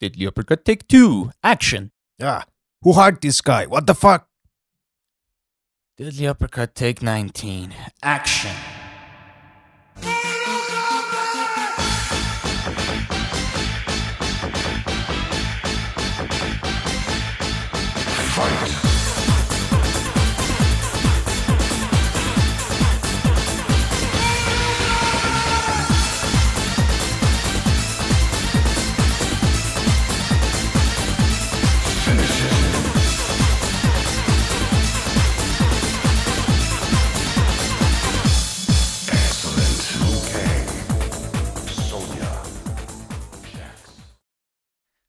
Deadly Uppercut Take Two Action Yeah. Who hired this guy? What the fuck? Deadly Uppercut Take 19 Action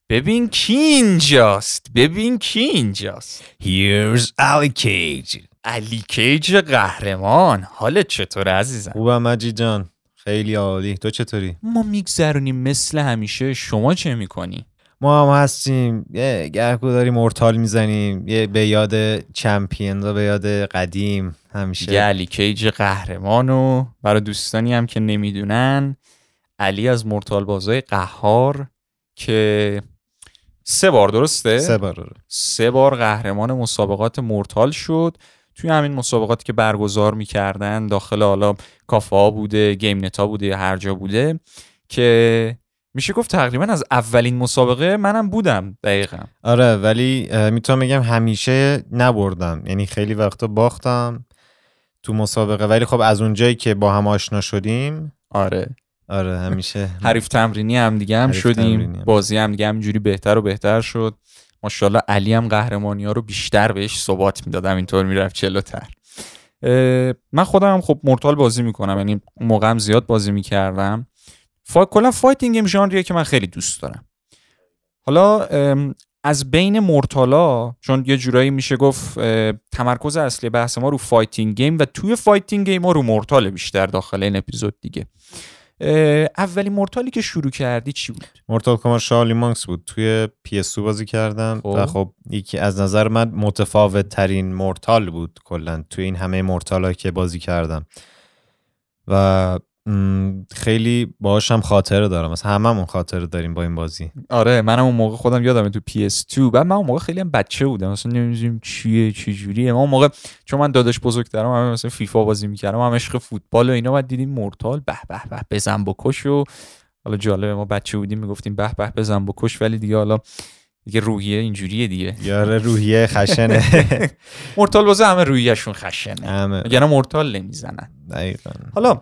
ببین کی اینجاست. ببین کی اینجاست. Here's Ali Cage. علی کیج قهرمان. حالت چطوره عزیزم؟ خوبم مجید جان. خیلی عالی. تو چطوری؟ ما میگذرونیم مثل همیشه. شما چه می‌کنی؟ ما هم هستیم. یه گرگو داریم مورتال می‌زنیم. یه به یاد چمپیون به یاد قدیم. همیشه. یه علی کیج قهرمان و برای دوستانی هم که نمی‌دونن علی از مورتال بازای قهار که سه بار درسته؟ سه بار رو. سه بار قهرمان مسابقات مورتال شد. توی همین مسابقاتی که برگزار می‌کردن داخل حالا کافه ها بوده گیم نتا بوده یا هر جا بوده که میشه گفت تقریبا از اولین مسابقه منم بودم دقیقا. آره ولی می‌تونم بگم همیشه نبردم. یعنی خیلی وقتا باختم تو مسابقه. ولی خب از اونجایی که با هم آشنا شدیم آره. آره همیشه حریف تمرینی هم دیگه هم شدیم. هم. بازی هم دیگه همینجوری بهتر و بهتر شد. ماشاءالله علی هم قهرمانی ها رو بیشتر بهش ثبات می‌دادم اینطور می‌رفت جلوتر. من خودم هم خب مورتال بازی می‌کنم یعنی موقع هم زیاد بازی می‌کردم. فا... کلا fighting game ژانریه که من خیلی دوست دارم. حالا از بین مورتالا چون یه جورایی میشه گفت تمرکز اصلی بحث ما رو fighting game و توی fighting game ما رو مورتال بیشتر داخل این اپیزود دیگه. اولین مورتالی که شروع کردی چی بود؟ مورتال کمبت شائولین مانکس بود. توی PS بازی کردم خب. و خب. یکی از نظر من متفاوت ترین مورتال بود کلا توی این همه مورتال که بازی کردم و خیلی باهاشم خاطره دارم. مثلا هممون خاطره داریم با این بازی. آره منم اون موقع خودم یادمه تو PS2 بعد من اون موقع خیلی هم بچه بودم. مثلا نمی‌دونیم چیه چه جوریه. ما اون موقع چون من داداش بزرگترم همه مثلا فیفا بازی می‌کردم هم عشق فوتبال و اینا. بعد دیدیم مورتال به به به بزن بکش و حالا جالبه ما بچه بودیم می‌گفتیم به به بزن بکش ولی دیگه حالا دیگه روحیه اینجوریه دیگه. یاره روحیه خشنه. مورتال بازه همه روحیهشون خشنه. همه. مگر مورتال نمی‌زنن. دقیقاً. حالا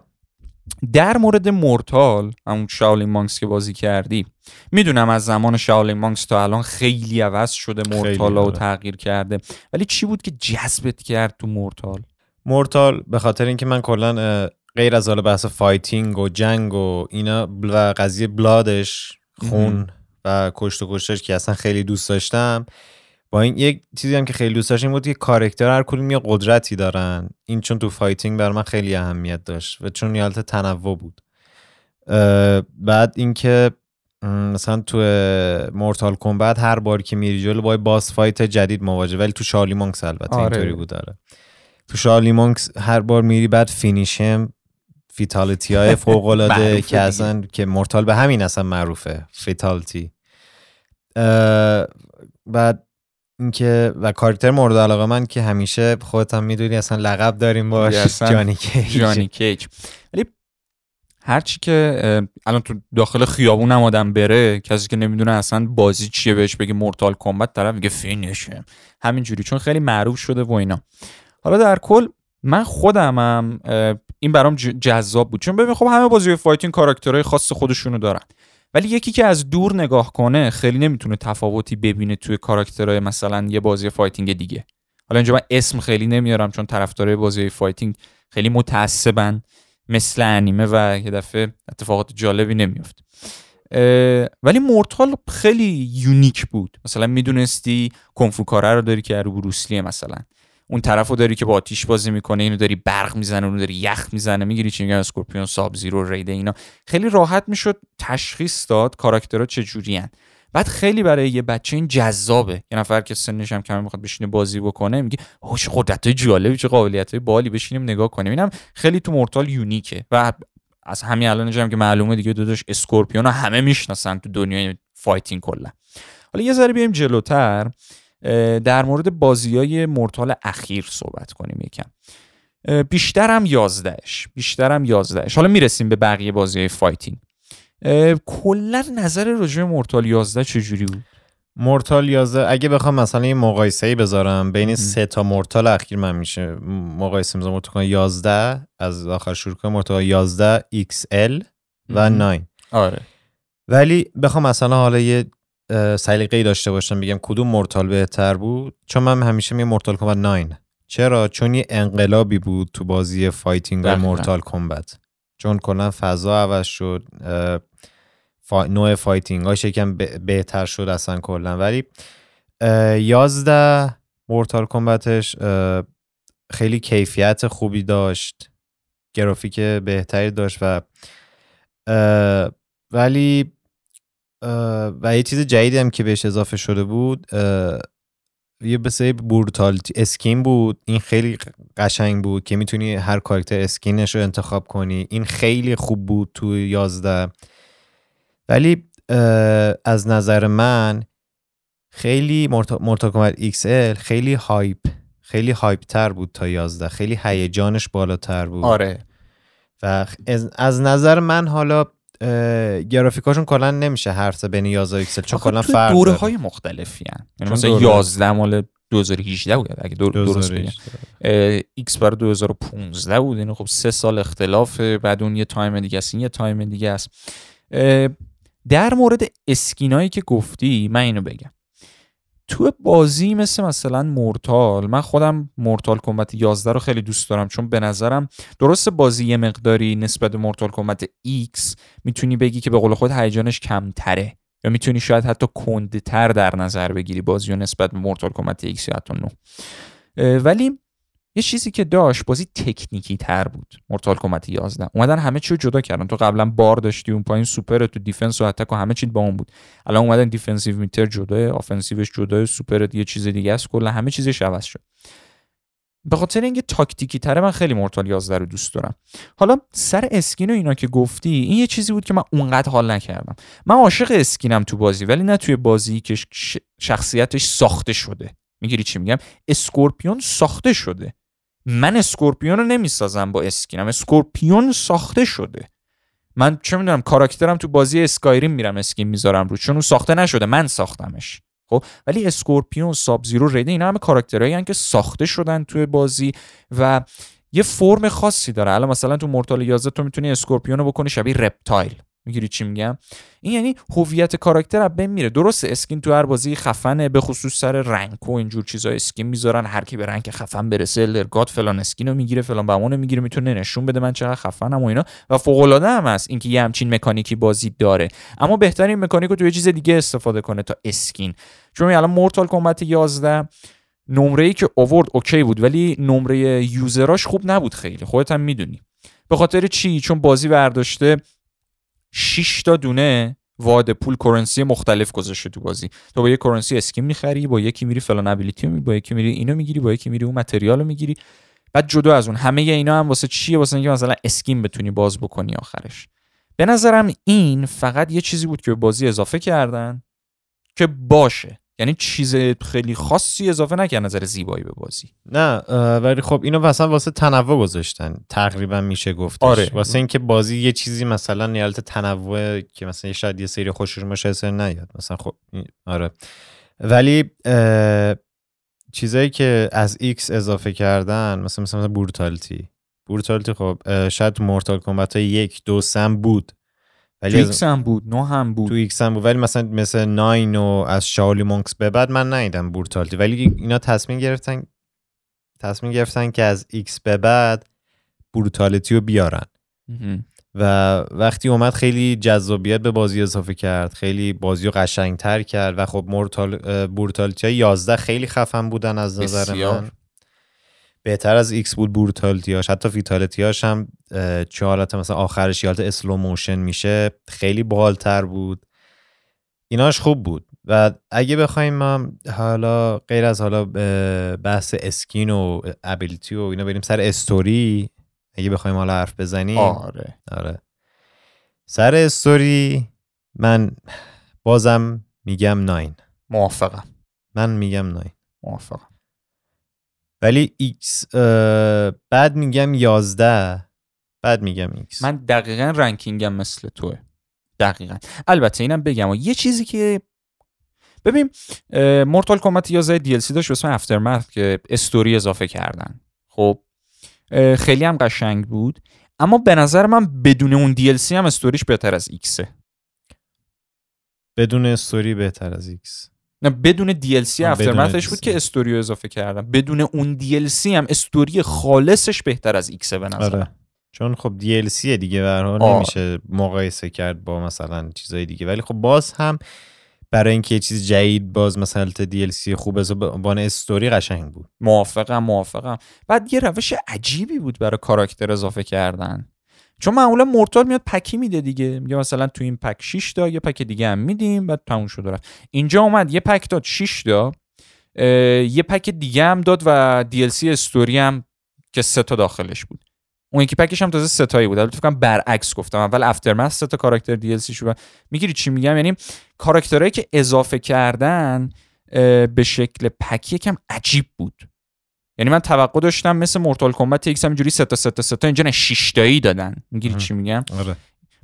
در مورد مورتال همون شاولین مانکس که بازی کردی می‌دونم از زمان شاولین مانکس تا الان خیلی عوض شده مورتالا و. تغییر کرده. ولی چی بود که جذبت کرد تو مورتال؟ مورتال به خاطر اینکه من کلا غیر از حالا بحث fighting و جنگ و اینا و قضیه blood ش خون و کشت و کشتش که اصلا خیلی دوست داشتم با این یک چیزی هم که خیلی دوست داشتم این بود که کارکتر هر کدوم یه قدرتی دارن. این چون تو fighting بر من خیلی اهمیت داشت و چون یه حالت تنوع بود. بعد اینکه مثلا تو مورتال کمبت هر بار که میری جلو با boss fight جدید مواجه ولی تو شائولین مانکس البته آره. اینطوری بود داره تو شائولین مانکس هر بار میری بعد finish him fatality های فوق العاده که. اصلا که مورتال به همین اصلا معروفه. fatality بعد اینکه و کاراکتر مورد علاقه من که همیشه خودت هم می‌دونی اصلا لقب داریم باش جانی کیج جانی کیج ولی هرچی که الان تو داخل خیابون هم آدم بره کسی که نمی‌دونه اصلا بازی چیه بهش بگه مورتال کمبت طرف میگه finish him همینجوری چون خیلی معروف شده و اینا. حالا در کل من خودمم این برام جذاب بود. چون ببین خب همه بازی fighting کاراکترهای خاص خودشونو دارن. ولی یکی که از دور نگاه کنه خیلی نمی‌تونه تفاوتی ببینه توی کاراکترهای مثلا یه بازی fighting دیگه. حالا اینجا من اسم خیلی نمیارم چون طرفدارای بازی fighting خیلی متعصبن مثل انیمه و یه دفعه اتفاقات جالبی نمیفته اه، ولی مورتال خیلی unique بود. مثلا می‌دونستی کونگ فو کاره رو داری که رو بروسلیه مثلا. اون طرف رو داری که با آتیش بازی می‌کنه اینو داری برق می‌زنه اونو داری یخ می‌زنه می‌گیری چی میگن؟ اسکورپیون ساب زیرو ریدن اینا. خیلی راحت می‌شد تشخیص داد کاراکترها چه جورین بعد خیلی برای یه بچه این جذابه. یه نفر که سنش هم کمی می‌خواد بشینه بازی بکنه میگه اوه چه قدرت جالبی چه قابلیت باحالی بشینیم نگاه کنیم. اینم خیلی تو مورتال unique ه و از همین الان هم که معلومه دیگه داداش Scorpion همه می‌شناسن تو دنیای fighting کلا. حالا یه ذره بیایم جلوتر. در مورد بازی های Mortal اخیر صحبت کنیم یکم. بیشترم یازدهش. بیشترم یازدهش. حالا می‌رسیم به بقیه بازی های fighting کلا نظر راجع به Mortal 11 چجوری بود؟ Mortal 11 اگه بخوام مثلا یه مقایسه ای بذارم بین. سه تا Mortal اخیر من میشه مقایسه می‌ذارم. Mortal 11 از آخر شروع کنم Mortal 11 XL و MK 9 آره. ولی بخوام مثلا حالا یه سلیقه‌ای داشته باشم بگم کدوم Mortal بهتر بود؟ چون من همیشه میگم Mortal Kombat 9 چرا؟ چون یه انقلابی بود تو بازی fighting دقیقاً. Mortal Kombat. چون کلا فضا عوض شد فا... نوع fighting هاش یکم ب- بهتر شد اصلا کلا. ولی 11 مورتال کمبتش خیلی کیفیت خوبی داشت. گرافیک بهتری داشت و ولی و یه چیز جدیدی هم که بهش اضافه شده بود یه بسه بورتالتی اسکین بود. این خیلی قشنگ بود که می‌تونی هر کاراکتر اسکینش رو انتخاب کنی. این خیلی خوب بود تو 11 ولی از نظر من خیلی Mortal Kombat XL خیلی hype خیلی hype تر بود تا 11 خیلی هیجانش بالاتر بود. آره. و از, از نظر من حالا گرافیکاشون کلا نمیشه زد بین 11 و XL چون کلا فرق دوره. های مختلفی هستن. یعنی مثلا دوره- 11 مال 2018 بود اگه دور- درست 2000 بگم X برای 2015 بود اینو خب سه سال اختلافه بعد اون یه تایم دیگه است این یه تایم دیگه است. در مورد skin ایی که گفتی من اینو بگم. تو بازی مثل مثلا Mortal من خودم Mortal Kombat 11 رو خیلی دوست دارم چون به نظرم درست بازی یه مقداری نسبت به Mortal Kombat X می‌تونی بگی که به قول خودت هیجانش کمتره یا می‌تونی شاید حتی کندتر در نظر بگیری بازی رو نسبت به Mortal Kombat X یا حتی 9 ولی یه چیزی که داشت بازی تکنیکی تر بود. Mortal Kombat 11 اومدن همه چی رو جدا کردن. تو قبلا بار داشتی اون پایین سوپر تو defense و attack و همه چی با اون بود. الان اومدن defensive meter جدا offensive ش جدا سوپر یه چیز دیگه است. کلا همه چیزش عوض شد. به خاطر اینکه تاکتیکی تره من خیلی Mortal 11 رو دوست دارم. حالا سر skin و اینا که گفتی این یه چیزی بود که من اونقدر حال نکردم. من عاشق skin م تو بازی ولی نه توی بازی که شخصیتش ساخته شده. می‌گیری چی میگم؟ Scorpion ساخته شده. من Scorpion رو نمی‌سازم با skin م. Scorpion ساخته شده. من چه می‌دونم کاراکترم تو بازی Skyrim میرم skin می‌ذارم رو چون اون ساخته نشده. من ساختمش. خب؟ ولی Scorpion Sub-Zero Raiden اینا همه کاراکترهایی که ساخته شدن توی بازی و یه فرم خاصی داره. الان مثلا تو Mortal 11 تو می‌تونی Scorpion رو بکنی شبیه Reptile. می‌گیری چی میگم؟ این یعنی هویت کاراکتر از بین میره. درست skin تو هر بازی خفنه به خصوص سر rank و اینجور چیزا skin می‌ذارن. هر کی به rank خفن برسه لرگات فلان skin رو می‌گیره فلان بهمان رو می‌گیره می‌تونه نشون بده من چقدر خفنم و اینا. و فوق العاده هم هست اینکه یه همچین مکانیکی بازی داره. اما بهترین مکانیک تو یه چیز دیگه استفاده کنه تا skin. چون الان Mortal Kombat 11 نمره ای که آورد okay بود ولی نمره user اش خوب نبود خیلی. خودت هم می‌دونی. به خاطر چی؟ چون بازی برداشته 6 تا دونه واحد پول currency مختلف گذاشته تو بازی. تو با یه currency skin می‌خری با یکی میری فلان ability با یکی میری اینو می‌گیری با یکی میری اون material رو می‌گیری. بعد جدا از اون همه اینا هم واسه چیه؟ واسه اینکه مثلا اسکیم بتونی باز بکنی آخرش. به نظرم این فقط یه چیزی بود که به بازی اضافه کردن که باشه. یعنی چیز خیلی خاصی اضافه نکردن نظر زیبایی به بازی. نه ولی خب اینو مثلا واسه تنوع گذاشتن. تقریبا میشه گفتش. آره. واسه اینکه بازی یه چیزی مثلا نیالت تنوع که مثلا یه شاید یه سری خوششون باشه سری نیاد. مثلا خب آره. ولی چیزایی که از X اضافه کردن مثلا مثلا, مثلا brutality brutality خب شاید Mortal Kombat های یک دو سم بود. ولی از- X هم بود نه هم بود تو X هم بود ولی مثلا مثل nine و از Shaolin Monks به بعد من ندیدم brutality ولی اینا تصمیم گرفتن تصمیم گرفتن که از X به بعد brutality رو بیارن. و وقتی اومد خیلی جذابیت به بازی اضافه کرد خیلی بازی رو قشنگتر کرد و خب Mortal brutality های 11 خیلی خفن بودن از نظر. من بهتر از X بود brutality هاش حتی fatality هاش هم چه حالت مثلا آخرش حالت slow motion میشه خیلی brutal تر بود. ایناش خوب بود. و اگه بخوایم ما حالا غیر از حالا بحث skin و ability و اینا بریم سر استوری اگه بخوایم حالا حرف بزنیم. آره. آره. سر استوری من بازم میگم nine. موافقم. من میگم nine. موافقم. ولی X بعد میگم یازده. بعد میگم X. من دقیقا ranking م مثل توه. دقیقا. البته اینم بگم و یه چیزی که ببین Mortal Kombat 11 DLC داشت به اسم Aftermath که استوری اضافه کردن. خب خیلی هم قشنگ بود. اما به نظر من بدون اون DLC هم استوریش بهتر از X ه. بدون استوری بهتر از X. نه بدون بدون Aftermath ش بود DLC. که استوری رو اضافه کردم. بدون اون DLC هم استوری خالصش بهتر از X ه به نظر. آره. چون خب DLC دیگه به. نمیشه مقایسه کرد با مثلا چیزای دیگه. ولی خب باز هم برای اینکه یه چیز جدید باز مثلا DLC خوب از عنوان استوری قشنگ بود. موافقم موافقم. بعد یه روش عجیبی بود برای کاراکتر اضافه کردن. چون معمولا مورتال میاد پکی میده دیگه. میگه مثلا تو این پک 6 تا یه پک دیگه هم میدیم بعد تموم شد رفت. اینجا اومد یه پک داد 6 تا یه پک دیگه هم داد و DLC استوری هم که سه تا داخلش بود. اون یکی پکش هم تازه ستایی بود. البته فکر برعکس گفتم. اول افترمث سه تا کاراکتر دی شو. می‌گیری چی میگم؟ یعنی کاراکترهایی که اضافه کردن به شکل pack یکم عجیب بود. یعنی من توقع داشتم مثل Mortal Kombat X سه تا سه تا سه تا اینجا نه 6 تایی دادن می‌گیری. چی میگم؟ آره.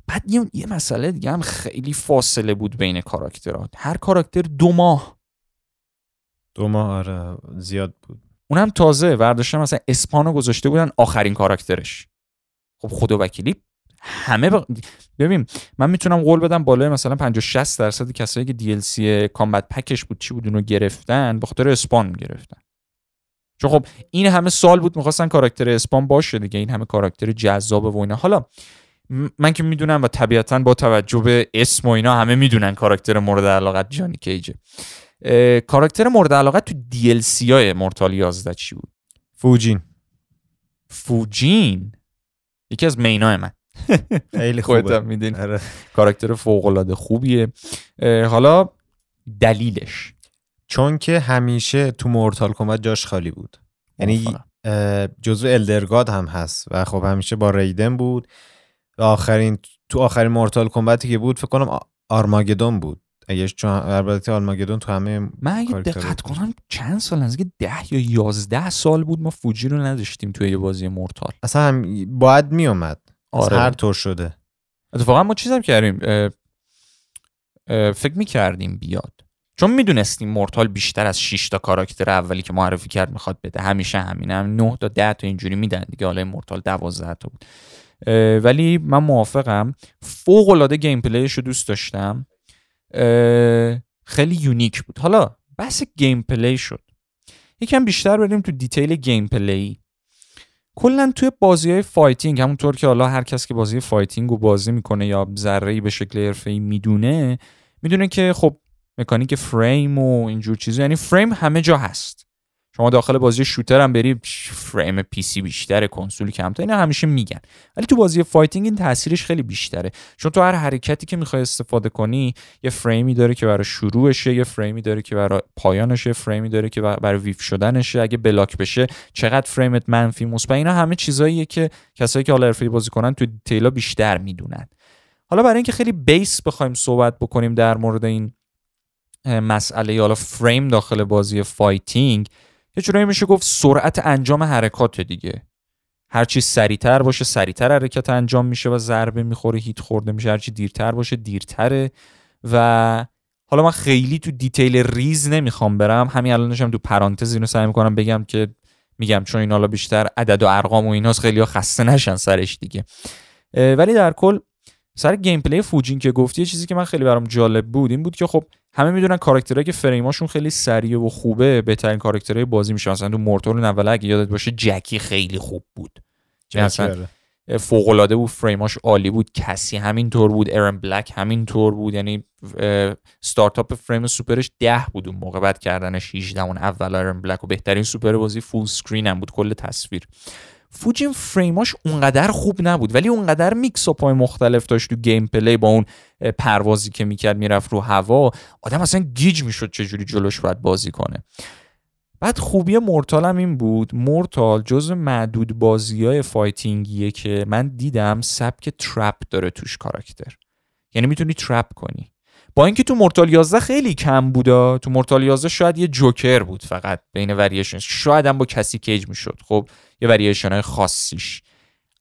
بعد یه, یه مسئله دیگه هم خیلی فاصله بود بین کاراکترات هر کاراکتر دو ماه. دو ماه آره زیاد بود. اونم تازه برداشتن مثلا Spawn و گذاشته بودن آخرین کاراکترش. خب خدا وکیلی همه ب... ببین من می‌تونم قول بدم بالای مثلا 50 60 درصد کسایی که DLC Kombat Pack ش بود چی بود اونو گرفتن به خاطر Spawn گرفتن. چون خب این همه سال بود می‌خواستن کاراکتر اسپان باشه دیگه این همه کاراکتر جذاب و اینا. حالا من که می‌دونم و طبیعتا با توجه به اسم و اینا همه می‌دونن کاراکتر مورد علاقت جانی کیجه. کاراکتر مورد علاقت تو دی ال سی های مورتال 11 چی بود؟ فوجین. فوجین؟ یکی از مینای من. خیلی خوبه. هم می‌دونی. آره. کاراکتر فوق العاده خوبیه حالا دلیلش. چون که همیشه تو مورتال کمبت جاش خالی بود. یعنی جزو الدرگاد هم هست و خب همیشه با ریدن بود و آخرین تو آخرین مورتال کمبتی که بود فکر کنم آرماگدون بود. اگه چون البته آرماگدون تو همه من اگه دقت. کنم چند سال نزدیک ده یا یازده سال بود ما فوجی رو نداشتیم توی یه بازی مورتال اصلا هم باید میومد آره. هر طور شده. اتفاقا ما چیزم کردیم اه، اه، فکر می‌کردیم بیاد. چون می‌دونستیم مورتال بیشتر از 6 تا کاراکتر اولی که معرفی کرد می‌خواد بده. همیشه همینه. هم 9 تا 10 تا اینجوری میدن دیگه. حالا مورتال 12 تا بود. ولی من موافقم. فوق العاده gameplay ش رو دوست داشتم. خیلی unique بود. حالا بحث gameplay شد. یکم بیشتر بریم تو detail gameplay. کلا توی بازی های fighting همونطور که حالا هر کس که بازی fighting رو بازی می‌کنه یا ذره به شکل حرفه‌ای می‌دونه می‌دونه که خب مکانیک فریم و اینجور چیزا. یعنی فریم همه جا هست. شما داخل بازی shooter هم بری frame PC بیشتره کنسول کمتر اینا همیشه میگن. ولی تو بازی fighting این تاثیرش خیلی بیشتره. چون تو هر حرکتی که می‌خوای استفاده کنی یه فریمی داره که برای شروعشه یه فریمی داره که برای پایانشه فریمی داره که برای whiff شدنشه. اگه block بشه چقدر فریمت منفی مثبت اینا همه چیزاییه که کسایی که حالا حرفه‌ای بازی کنن تو detail ا بیشتر می‌دونن. حالا برای اینکه خیلی base بخوایم صحبت بکنیم در مورد این مسئله حالا فریم داخل بازی fighting یه جورایی میشه گفت سرعت انجام حرکات دیگه. هرچی سریعتر باشه سریعتر حرکت انجام میشه و ضربه می‌خوره hit خورده میشه. هرچی دیرتر باشه دیرتره. و حالا من خیلی تو detail ریز نمی‌خوام برم. همین الانش هم تو پرانتز اینو سعی می‌کنم بگم که میگم چون این حالا بیشتر عدد و ارقام و ایناست خیلی خسته نشن سرش دیگه. ولی در کل سر gameplay فوجین که گفتی یه چیزی که من خیلی برام جالب بود این بود که خب همه می‌دونن کاراکترهایی که فریماشون خیلی سریع و خوبه بهترین کاراکترهای بازی میشه. مثلا تو مورتال اول اگه یادت باشه جکی خیلی خوب بود. اصلا آره. فوق العاده بود فریماش عالی بود کسی همین طور بود ارن بلک همین طور بود یعنی اه، startup frame super ش ده بود اون موقع بعد کردنش 18 اون اول ارن بلک و بهترین سوپر بازی full screen هم بود کل تصویر. فوجین فریماش اونقدر خوب نبود ولی اونقدر mix up های مختلف داشت تو gameplay با اون پروازی که می‌کرد می‌رفت رو هوا. آدم اصلا گیج می‌شد چجوری جلوش باید بازی کنه. بعد خوبی مورتال هم این بود. مورتال جز معدود بازی های fighting یه که من دیدم سبک trap داره توش کاراکتر. یعنی می‌تونی trap کنی. با اینکه تو مورتال 11 خیلی کم بودا تو مورتال 11 شاید یه جوکر بود فقط بین وریشن شاید هم با کسی کیج می‌شد خب یه وریشن های خاصیش.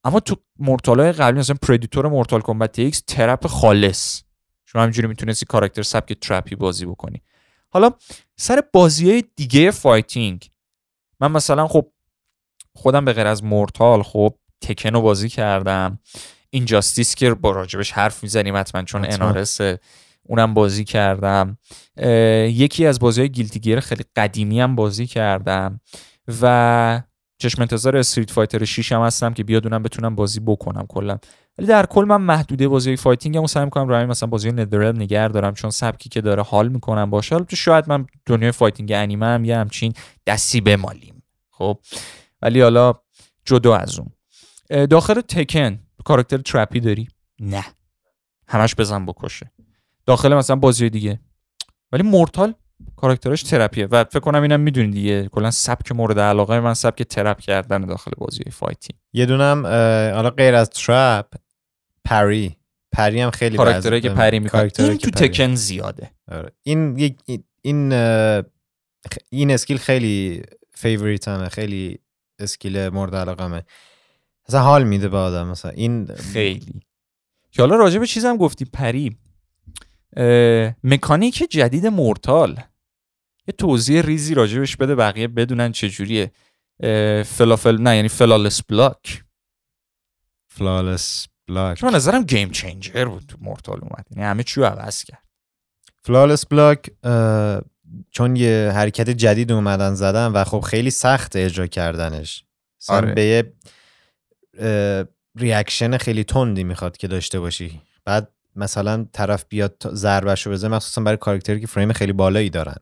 اما تو مورتال های قبلی مثلا پردتور مورتال کمبت ایکس trap خالص. شما همینجوری می‌تونستی کاراکتر سبک trap ی بازی بکنی. حالا سر بازی های دیگه fighting من مثلا خب خودم به غیر از مورتال خب تکن رو بازی کردم. این اینجاستیس که با راجبش حرف می‌زنیم حتما چون حتما. اونم بازی کردم. یکی از بازی های گیلتیگیر خیلی قدیمی هم بازی کردم و چشم انتظار استریت فایتر 6 هم هستم که بیاد اونم بتونم بازی بکنم کلا. ولی در کل من محدوده بازی های fighting هم سعی می‌کنم روی مثلا بازی ندررلم نگه دارم چون سبکی که داره حال می‌کنم باشه. البته شاید من دنیای fighting انیمه هم یه همچین دستی بمالیم. خب. ولی حالا جدا از اون. داخل تکن کاراکتر trap ی داری؟ نه. همش بزن بکشه. داخل مثلا بازی دیگه. ولی مورتال کاراکترش trap یه و فکر کنم اینم می‌دونی دیگه. کلا سبک مورد علاقه من سبک trap کردن داخل بازی fighting. یه دونم حالا غیر از trap parry parry هم خیلی کاراکترهایی که parry کاراکترهایی این تو parry. تکن زیاده. آره. این این- این skill خیلی favorite مه خیلی skill مورد علاقمه مثلا حال میده به آدم. مثلا این خیلی. که حالا راجع به چیزم گفتی parry مکانیک جدید مورتال. یه توضیح ریزی راجبش بده بقیه بدونن چجوریه. اه، فلافل نه یعنی flawless block. flawless block. چون نظرم game changer بود تو مورتال اومد. یعنی همه چی رو عوض کرد. flawless block چون یه حرکت جدید اومدن زدن و خب خیلی سخت اجرا کردنش. آره. به یه ریاکشن خیلی تندی می‌خواد که داشته باشی. بعد مثلا طرف بیاد تا- ضربهشو بزنه مخصوصا برای کاراکتری که فریم خیلی بالایی دارن.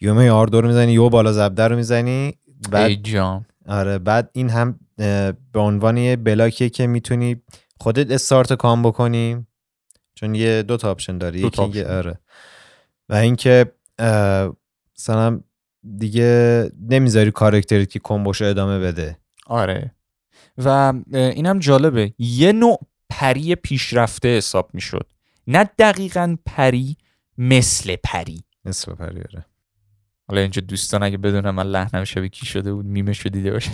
یومه یار دور می‌زنی یو بالا زبده رو می‌زنی بعد جام آره بعد این هم به عنوان یه بلاکیه که می‌تونی خودت استارت کام بکنی چون یه دو تا آپشن داری. دو تا یکی. آره. و اینکه مثلا دیگه نمی‌ذاری کارکتری که کمبوشو ادامه بده. آره. و اینم جالبه. یه نوع پری پیشرفته حساب می‌شد. نه دقیقا پری مثل پری. نصف پریاره حالا اینجا دوستان اگه بدونم من لحنم شبیه کی شده بود میمش رو دیده باشه.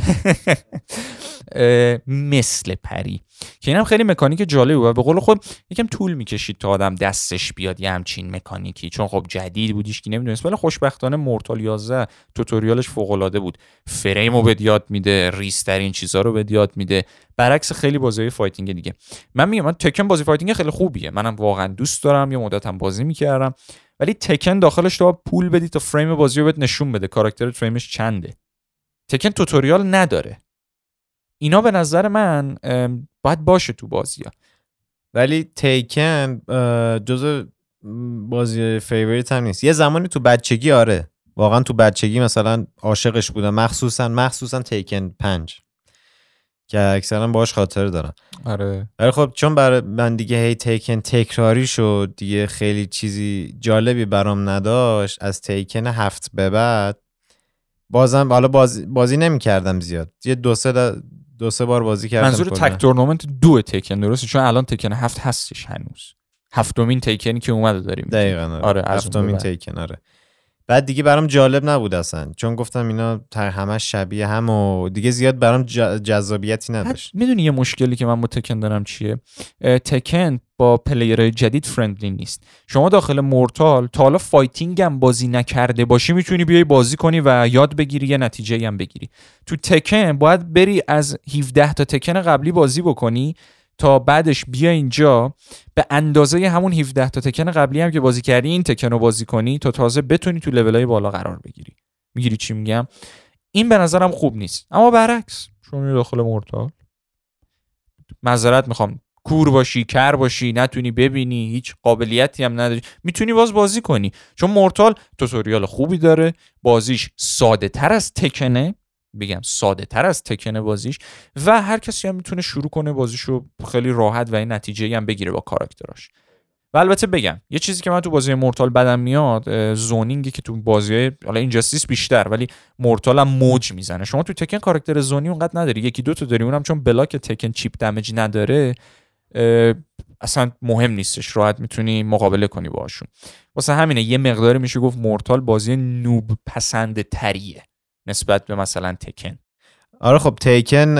مثل پری. که اینم خیلی مکانیک جالبی بود و به قول خود یکم طول می‌کشید تا آدم دستش بیاد یه همچین مکانیکی. چون خب جدید بودیش که نمی‌دونست. ولی خوشبختانه مورتال 11 tutorial ش بود. فریم رو بهت یاد میده ریز ترین چیزا رو بهت یاد میده. برعکس خیلی بازی fighting دیگه. من میگم من تکن بازی fighting خیلی خوبیه. منم واقعا دوست دارم یه مدت هم بازی می‌کردم. ولی تکن داخلش تو پول بدی تا فریم بازی رو بهت نشون بده. کاراکتر فریمش چنده. تکن tutorial نداره. اینا به نظر من باید باشه تو بازی ها ولی تیکن جز بازی favorite هم نیست. یه زمانی تو بچگی آره. واقعا تو بچگی مثلا عاشقش بودم. مخصوصا مخصوصا تیکن پنج. که اکثرا باش خاطر دارم. آره. ولی خب چون برای من دیگه هی تیکن تکراری شد دیگه خیلی چیزی جالبی برام نداشت از تیکن هفت به بعد بازم حالا بازی, بازی نمی کردم زیاد. یه دو سه, دو سه بار بازی کردم منظور. Tag Tournament دو تکن درسته؟ چون الان تکن هفت هستش هنوز. هفتمین Tekken ی که اومده داریم. دقیقا آره, آره، هفتمین. Tekken آره. بعد دیگه برام جالب نبود اصلا. چون گفتم اینا تر همش شبیه هم و دیگه زیاد برام جذابیتی نداشت. می‌دونی یه مشکلی که من با Tekken دارم چیه؟ Tekken با player های جدید friendly نیست. شما داخل Mortal تا حالا fighting هم بازی نکرده باشی می‌تونی بیای بازی کنی و یاد بگیری یه نتیجه هم بگیری. تو Tekken باید بری از 17 تا Tekken قبلی بازی بکنی. تا بعدش بیا اینجا. به اندازه همون 17 تا تکن قبلی هم که بازی کردی این تکن رو بازی کنی تا تازه بتونی تو لولای بالا قرار بگیری. می‌گیری چی میگم؟ این به نظرم خوب نیست. اما برعکس. میری داخل مورتال معذرت می‌خوام. کور باشی کر باشی نتونی ببینی هیچ قابلیتی هم نداری. می‌تونی باز بازی کنی. چون مورتال توتوریال خوبی داره. بازیش ساده تر از تکنه. بگم ساده تر از تکنه بازیش و هر کسی هم می‌تونه شروع کنه بازیشو خیلی راحت و این نتیجه هم بگیره با کاراکتراش. و البته بگم یه چیزی که من تو بازی مورتال بدم میاد زونینگی که تو بازی حالا اینجاستیس بیشتر ولی مورتال هم موج می‌زنه. شما تو تکن کاراکتر زونی اونقدر نداری. یکی دو تا داری اونم چون بلاک تکن چیپ دمج نداره اصلا مهم نیستش. راحت می‌تونی مقابله کنی باشون واسه همینه یه مقداری میشه گفت مورتال بازی نوب پسند تریه. نسبت به مثلا Tekken. آره خب Tekken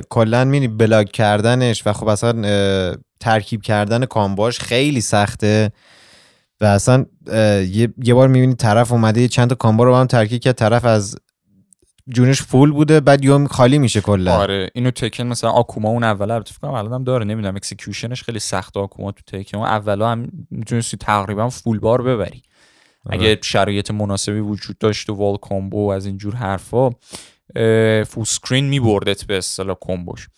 کلا میری block کردنش و خب اصلا ترکیب کردن combo هاش خیلی سخته و اصلا یه, یه بار می‌بینی طرف اومده یه چند تا combo ها رو با هم ترکیب کرد طرف از جونش full بوده بعد یوم خالی میشه کلا. آره اینو Tekken مثلا Akuma اون اوله البته فکر کنم الان هم داره نمی‌دونم execution ش خیلی سخته Akuma تو Tekken. اون اولا هم می‌تونستی تقریبا full bar ببری. اگه شرایط مناسبی وجود داشت و wall combo و از اینجور حرفا full screen میبردت به اصطلاح combo ش.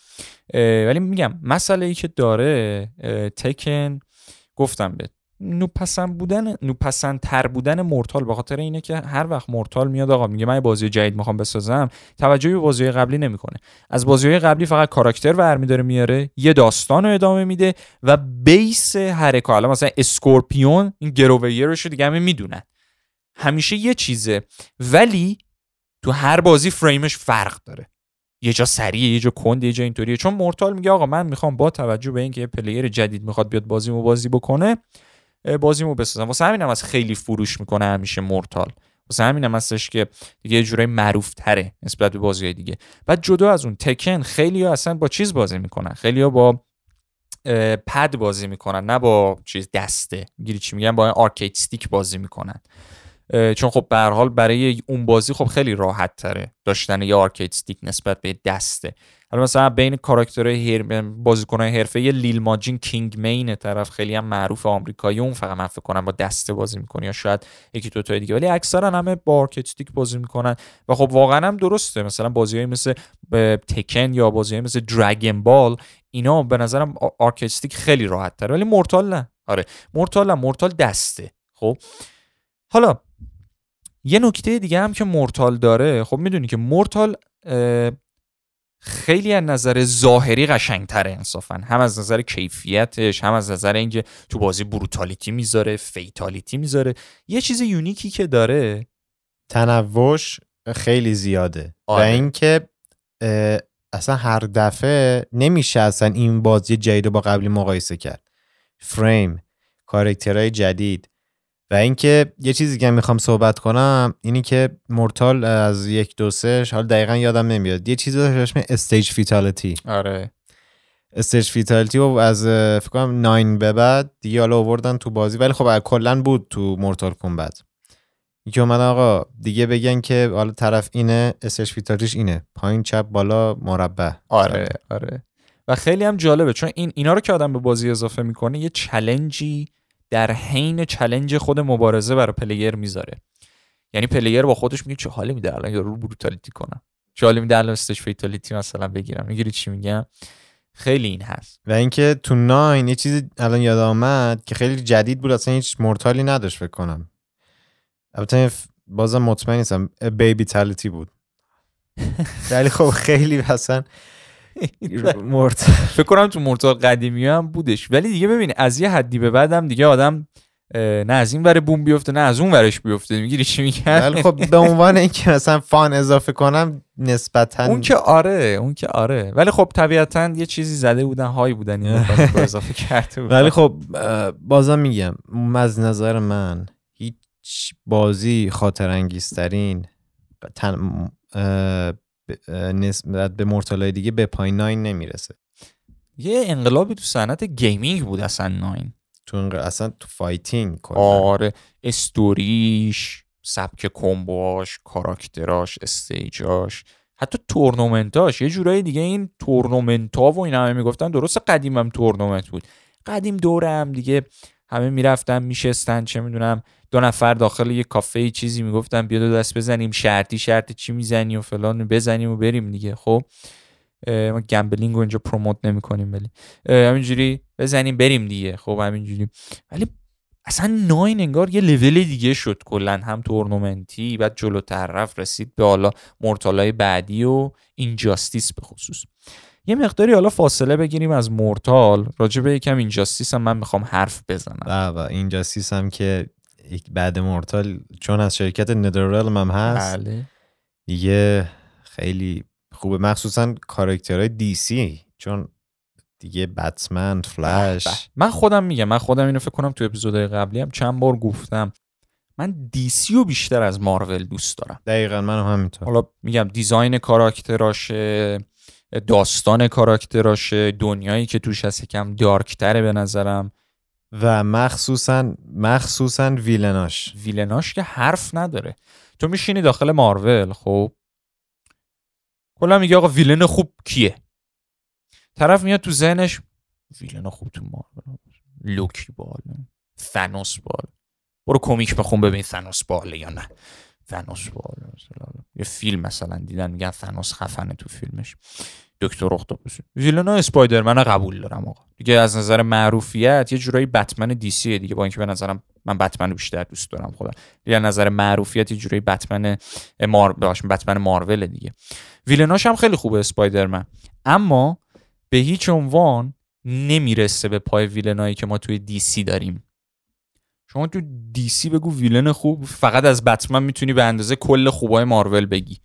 اه، ولی میگم مسئله ای که داره Tekken گفتم به نوپسند بودن نوپسند تر بودن Mortal به خاطر اینه که هر وقت Mortal میاد آقا میگه من بازی جدید می‌خوام بسازم توجهی به بازی قبلی نمی‌کنه. از بازی قبلی فقط character ورمی داره میاره یه داستان رو ادامه میده و base حرکات حالا مثلا Scorpion این get over here ش رو دیگه همه می‌دونن. همیشه یه چیزه. ولی تو هر بازی فریمش فرق داره. یه جا سریعه یه جا کنده یه جا اینطوریه. چون Mortal میگه آقا من می‌خوام با توجه به اینکه یه player جدید می‌خواد بیاد بازیمو بازی بکنه بازیمو بسازم واسه همینم از خیلی فروش می‌کنه همیشه Mortal واسه همینم هستش که یه جورایی معروف تره نسبت به بازی دیگه. بعد جدا از اون Tekken خیلی اصلا با چیز بازی می‌کنن. خیلی با پد بازی می‌کنن نه با چیز دسته. می‌گیری چی میگن؟ با arcade stick بازی می‌کنن. چون خب به هر حال برای اون بازی خب خیلی راحت تره داشتن یه arcade stick نسبت به دسته. حالا مثلا بین character های هر... بازیکنهای حرفه‌ای Lil Majin King main طرف خیلی هم معروف آمریکایی اون فقط من فکر کنم با دسته بازی می‌کنه یا شاید یکی دو تای دیگه. ولی اکثرا همه با arcade stick بازی می‌کنن و خب واقعا هم درسته. مثلا بازیهایی مثل Tekken یا بازیهایی مثل Dragon Ball اینا به نظرم arcade stick خیلی راحت تره. ولی Mortal نه. آره Mortal نه. Mortal دسته. خب؟ حالا یه نکته دیگه هم که Mortal داره خب می‌دونی که Mortal خیلی از نظر ظاهری قشنگتره انصافا. هم از نظر کیفیتش هم از نظر اینکه تو بازی brutality می‌ذاره fatality می‌ذاره. یه چیز unique ی که داره تنوعش خیلی زیاده. و آره. اینکه اه، اصلا هر دفعه نمیشه اصلا این بازی جدید رو با قبلی مقایسه کرد. frame character های جدید و اینکه یه چیزی که می‌خوام صحبت کنم اینی که Mortal از یک دو سهش حالا دقیقا یادم نمیاد. یه چیزی داشت اسم stage fatality آره. stage fatality رو از فکر کنم 9 به بعد دیگه حالا آوردن تو بازی ولی خب کلا بود تو Mortal Kombat یکی اومد آقا دیگه بگن که حالا طرف اینه stage fatality ش اینه. پایین چپ بالا مربع. آره آره. و خیلی هم جالبه چون این اینا رو که آدم به بازی اضافه می‌کنه یه challenge ی در حین challenge خود مبارزه برای player می‌ذاره. یعنی player با خودش میگه چه حالی میده الان یارو رو brutality کنم چه حالی میده الان stage fatality مثلا بگیرم. می‌گیری چی میگم خیلی این هست. و اینکه تو 9 یه چیزی الان یاد آمد که خیلی جدید بود اصلا هیچ مورتالی نداشت فکر کنم. البته بازم مطمئن نیستم. بیبی تالیتی بود. ولی خب خیلی اصلا مورت فکر کنم تو مورتال قدیمی هم بودش. ولی دیگه ببین از یه حدی به بعدم دیگه آدم نه از این ور بوم بیفته نه از اون ورش بیفته. می‌گیری چی میگم ولی خب به عنوان اینکه مثلا فان اضافه کنم نسبتا اون که آره اون که آره. ولی خب طبیعتا یه چیزی زده بودن های بودن اضافه کرده بودن. ولی خب بازم میگم از نظر من هیچ بازی خاطر انگیزترین تن نسبت به Mortal های دیگه به پایین nine نمی‌رسه. یه انقلابی تو صنعت gaming بود اصلا nine. تو اصلا تو fighting کلا. آره استوریش سبک combo هاش character هاش stage هاش حتی تورنمنتاش. یه جورایی دیگه این تورنمنت ها و این همه می‌گفتن درست قدیم هم تورنمنت بود. قدیم دوره هم دیگه همه می‌رفتن میشستن چه می‌دونم دو نفر داخل یه کافه چیزی می‌گفتن بیا دو دست بزنیم شرطی شرط چی می‌زنی و فلان بزنیم و بریم دیگه. خب ما gambling رو اینجا promote نمی کنیم ولی همینجوری بزنیم بریم دیگه. خب همینجوری. ولی اصلا nine انگار یه لول دیگه شد کلا. هم تورنمنتی بعد جلوتر رفت رسید به حالا مورتالای بعدی و اینجاستیس به خصوص. یه مقداری حالا فاصله بگیریم از مورتال راجع به یکم اینجاستیس هم من می‌خوام حرف بزنم. و و این جاستیس هم که بعد مورتال چون از شرکت ندرالم هم هست بله. دیگه خیلی خوبه. مخصوصا کاراکترهای دی سی چون دیگه بتمن فلش من خودم میگم من خودم اینو فکر کنم تو اپیزودهای قبلی هم چند بار گفتم. من دیسی رو بیشتر از مارول دوست دارم. دقیقا من هم همینطور. حالا میگم دیزاین کاراکتراشه داستان کاراکتراشه دنیایی که توش هست یکم دارکتره به نظرم. و مخصوصا مخصوصا ویلناش. ویلناش که حرف نداره. تو میشینی داخل مارول خب؟ کلا میگه آقا ویلن خوب کیه؟ طرف میاد تو ذهنش ویلن خوب تو مارول. لوکی باله ثانوس باله برو کمیک بخون ببین ثانوس باله یا نه. ثانوس. یه فیلم مثلا دیدن میگن ثانوس خفنه تو فیلمش. دکتر اختاپوس. ویلن اسپایدرمن قبول دارم آقا. دیگه از نظر معروفیت یه جورایی بتمن دیسیه دیگه با اینکه به نظرم من بتمن بیشتر دوست دارم خودم. دیگه از نظر معروفیت یه جورایی بتمن مار بتمن مارول دیگه. ویلناش هم خیلی خوبه اسپایدرمن. اما به هیچ عنوان نمی‌رسه به پای villain هایی که ما توی DC داریم. شما تو DC بگو villain خوب فقط از بتمن می‌تونی به اندازه کل خوبای مارول بگی.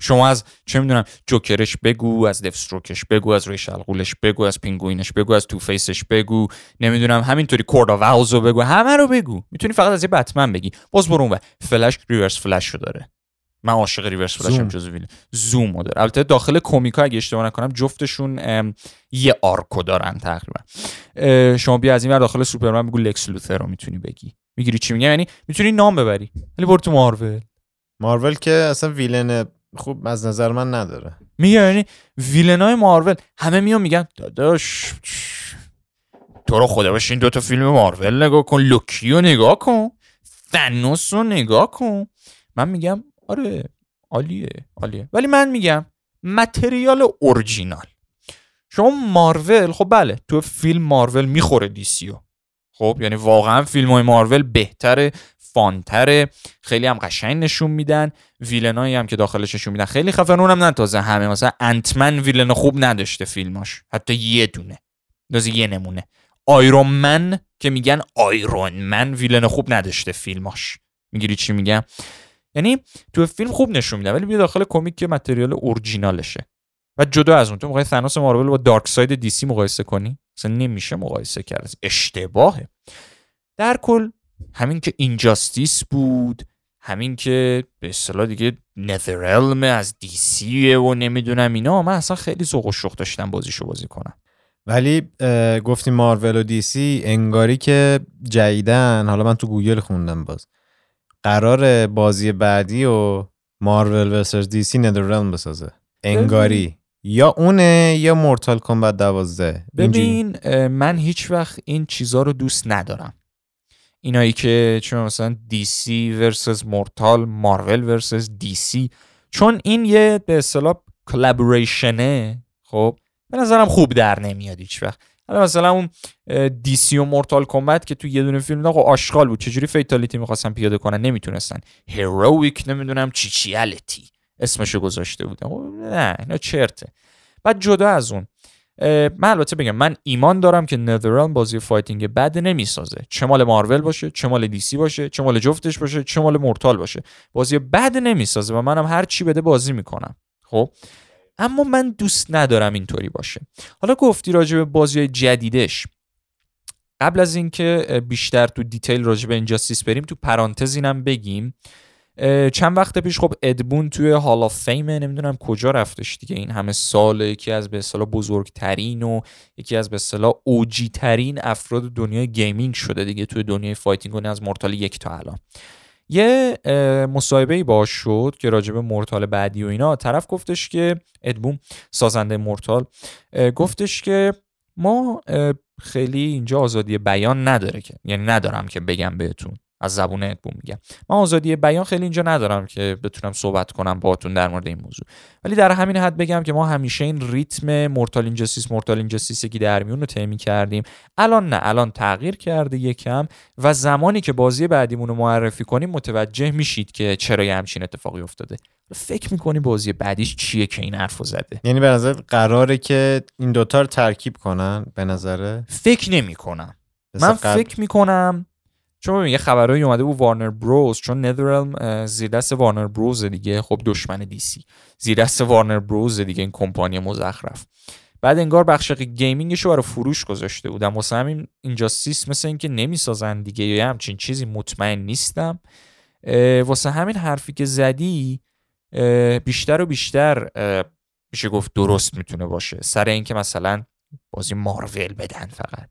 شما از چه می‌دونم Joker ش بگو از Deathstroke ش بگو از Ra's al Ghul ش بگو از پینگوینش بگو از Two-Face ش بگو نمی‌دونم همینطوری Court of Owls و بگو همه رو بگو. می‌تونی فقط از یه بتمن بگی. باز برو اون Flash Reverse Flash رو داره. من عاشق Reverse Flash هم جزو villain Zoom داره البته داخل comic ها اگه اشتباه نکنم جفتشون یه arc و دارن تقریبا. شما بیا از این ور داخل سوپرمن بگو Lex Luthor رو می‌تونی بگی. می‌گیری چی میگم؟ یعنی می‌تونی نام ببری ولی برو تو Marvel. Marvel که اصلا villain خوب از نظر من نداره. میگه یعنی ویلنای مارول همه میان میگن داداش تو رو خدا باشه این دوتا فیلم مارول نگاه کن Loki رو نگاه کن ثانوس رو نگاه کن. من میگم آره عالیه عالیه. ولی من میگم متریال اورجینال. شما مارول خب بله تو فیلم مارول می‌خوره دیسیو خب یعنی واقعا فیلم های مارول بهتره فانتره خیلی هم قشنگ نشون میدن ویلنایی هم که داخلش نشون میدن. خیلی خفن اونم نه تازه همه مثلا انتمن ویلن خوب نداشته فیلماش. حتی یه دونه. تازه یه نمونه. آیرون من که میگن آیرون من ویلن خوب نداشته فیلماش. می‌گیری چی میگم؟ یعنی تو فیلم خوب نشون میدن ولی بیا داخل کمیک که متریال اورجینالشه. و جدا از اون تو می‌خوای ثانوس مارول با دارک ساید دی سی مقایسه کنی؟ اصلا نمیشه مقایسه کرد اشتباهه. در کل همین که اینجاستیس بود همین که به اصطلاح دیگه نثرلم از دیسی و نمی‌دونم اینا من اصلا خیلی ذوق و شوق داشتم بازیشو بازی کنم. ولی گفتیم مارول و DC انگاری که جدیدا حالا من تو گوگل خوندم باز. قرار بازی بعدی و Marvel versus DC NetherRealm بسازه. انگاری. یا اونه یا Mortal Kombat دوازده. ببین من هیچ وقت این چیزا رو دوست ندارم. اینایی که چون مثلا DC versus Mortal Marvel versus DC چون این یه به اصطلاح collaboration ه خب؟ به نظرم خوب در نمیاد هیچ وقت. حالا مثلا اون DC و Mortal Kombat که تو یه دونه فیلم آقا آشغال بود. چجوری fatality می‌خواستن پیاده کنن؟ نمی‌تونستن. heroic نمی‌دونم چیچیالیتی اسمشو گذاشته بودن نه اینا چرته. بعد جدا از اون من البته بگم من ایمان دارم که NetherRealm بازی fighting بد نمی‌سازه. چه مال مارول باشه چه مال DC باشه چه مال جفتش باشه چه مال Mortal باشه. بازی بد نمی‌سازه و منم هر چی بده بازی می‌کنم. خب؟ اما من دوست ندارم اینطوری باشه. حالا گفتی راجع به بازی جدیدش. قبل از اینکه بیشتر تو detail راجع به Injustice بریم تو پرانتز اینم بگیم. چند وقت پیش خب Ed Boon توی Hall of Fame نمی‌دونم کجا رفتش دیگه. این همه سال یکی از به اصطلاح بزرگترین و یکی از به اصطلاح OG ترین افراد دنیای gaming شده دیگه توی دنیای fighting و از Mortal یک تا الان. یه مصاحبه ای باش شد که راجب مورتال بعدی و اینا. طرف گفتش که ادبوم سازنده مورتال گفتش که ما خیلی اینجا آزادی بیان نداره که یعنی ندارم که بگم بهتون. از زبون ادبو میگم. من آزادی بیان خیلی اینجا ندارم که بتونم صحبت کنم باهاتون در مورد این موضوع. ولی در همین حد بگم که ما همیشه این ریتم مورتال اینجاستیس مورتال اینجاستیس که در میون رو طی کردیم الان نه الان تغییر کرده یکم و زمانی که بازی بعدیمون رو معرفی کنیم متوجه میشید که چرا یه همچین اتفاقی افتاده. فکر می‌کنی بازی بعدیش چیه که این حرفو زده؟ یعنی به نظر قراره که این دوتا رو ترکیب کنن؟ به نظره؟ فکر نمی‌کنم. من فکر می‌کنم چون یه خبرهایی اومده بود وارنر بروز چون نذرالم زیر دست وارنر بروز دیگه. خب دشمن دیسی زیر دست وارنر بروز دیگه. این کمپانی مزخرف. بعد انگار بخش gaming ش رو برای فروش گذاشته بودم. واسه همین Injustice مثل اینکه نمی‌سازن دیگه. یا همچین چیزی مطمئن نیستم. واسه همین حرفی که زدی بیشتر و بیشتر میشه گفت درست می‌تونه باشه. سر اینکه مثلا بازی مارول بدن فقط؟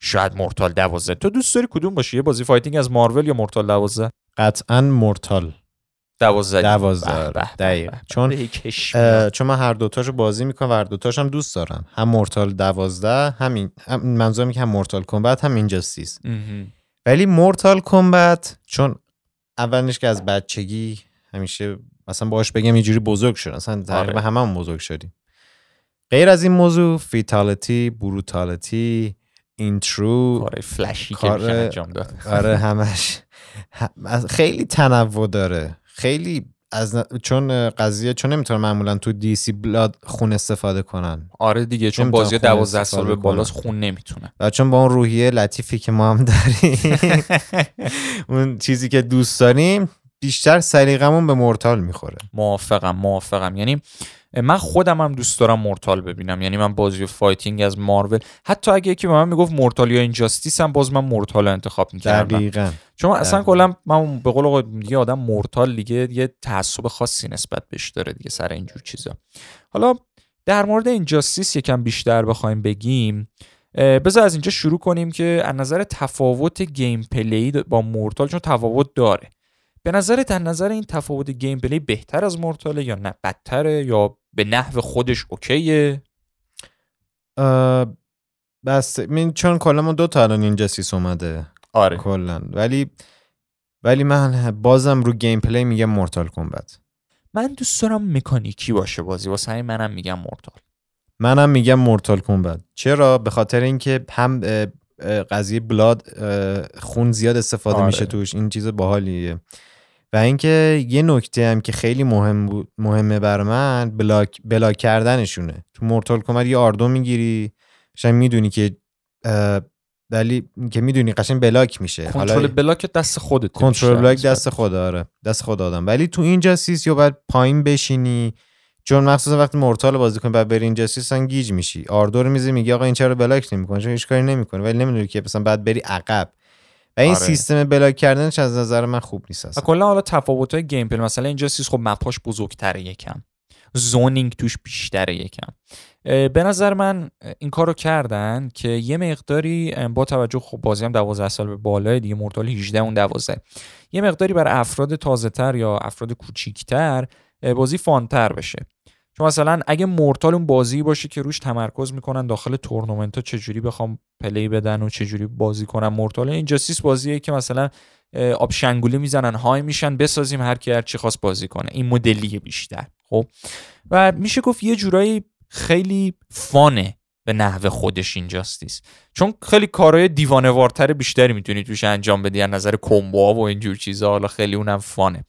شاید Mortal دوازده. تو دوست داری کدوم باشه یه بازی fighting از مارول یا Mortal دوازده؟ قطعا Mortal. دوازده. دوازده. دقیق. چون. چون من هر دوتاشو بازی می‌کنم و هر دوتاش هم دوست دارم. هم Mortal دوازده همین هم منظورم که هم Mortal Kombat هم Injustice. ولی Mortal Kombat چون اولش که از بچگی همیشه مثلا باش بگم یه جوری بزرگ شد. اصلا تقریبا آره. همه هم بزرگ شدیم. غیر از این موضوع fatality brutality intro کار flashy که کار- میشه انجام داد. آره همش. خیلی تنوع داره. خیلی از ن- چون قضیه چون نمی‌تونن معمولا تو DC blood خون استفاده کنن. آره دیگه چون بازی خون 12 سال به بالاست. خون نمی‌تونه. و چون با اون روحیه لطیفی که ما هم داریم اون چیزی که دوست داریم بیشتر سلیقمون به Mortal می‌خوره. موافقم موافقم. یعنی من خودم هم دوست دارم Mortal ببینم. یعنی من بازی fighting از مارول حتی اگه یکی به من می‌گفت Mortal یا Injustice هم باز من Mortal رو انتخاب می‌کردم. دقیقا. چون اصلا. کلا من به قول دیگه آدم Mortal دیگه یه تعصب خاصی نسبت بهش داره دیگه سر اینجور چیزا. حالا در مورد Injustice یکم بیشتر بخوایم بگیم. بذار از اینجا شروع کنیم که از نظر تفاوت gameplay با Mortal چون تفاوت داره. به نظرت از نظر این تفاوت gameplay بهتر از Mortal ه یا نه؟ بدتره یا به نحو خودش okay ه؟ بس من چون کلا ما دو تا الان Injustice اومده. آره. کلا. ولی ولی من بازم رو gameplay میگم Mortal Kombat. من دوست دارم مکانیکی باشه بازی. واسه همین منم میگم Mortal. منم میگم Mortal Kombat. چرا؟ به خاطر اینکه هم قضیه blood خون زیاد استفاده آره. میشه توش. این چیز باحالیه. و اینکه یه نکته هم که خیلی مهم بود مهمه بر من block block کردنشونه. تو Mortal Kombat یه R2 می‌گیری قشنگ می‌دونی که ولی که می‌دونی قشنگ block میشه. کنترل block دست خودت کنترل block دست خود آره. دست خود آدم. ولی تو Injustice یا باید پایین بشینی چون مخصوصا وقتی Mortal بازی کنی بعد بری Injustice هم گیج میشی. R2 رو میزی میگه آقا این چرا block نمی‌کنه چون هیچ کاری نمی‌کنه ولی نمی‌دونی که مثلا بعد بری عقب. و این آره. سیستم block کردنش از نظر من خوب نیست اصلا. کلا حالا تفاوت های gameplay مثلا Injustice خب map اش بزرگتره یکم. zoning توش بیشتره یکم. به نظر من این کارو کردن که یه مقداری با توجه خب بازی هم 12 سال به بالای دیگه Mortal 18 اون 12 یه مقداری برای افراد تازه تر یا افراد کوچیکتر بازی fun تر بشه. چون مثلا اگه Mortal اون بازی باشه که روش تمرکز می‌کنن داخل تورنمنت ها چجوری بخوام play بدن و چجوری بازی کنن Mortal Injustice بازیه که مثلا آب شنگولی می‌زنن high میشن بسازیم هر کی هر چی خواست بازی کنه. این مدلیه بیشتر خب؟ و میشه گفت یه جورایی خیلی fun ه به نحو خودش Injustice چون خیلی کارهای دیوانه وارتر بیشتری می‌تونی توش انجام بدی از نظر combo ها و اینجور چیزا. حالا خیلی اونم fun ه.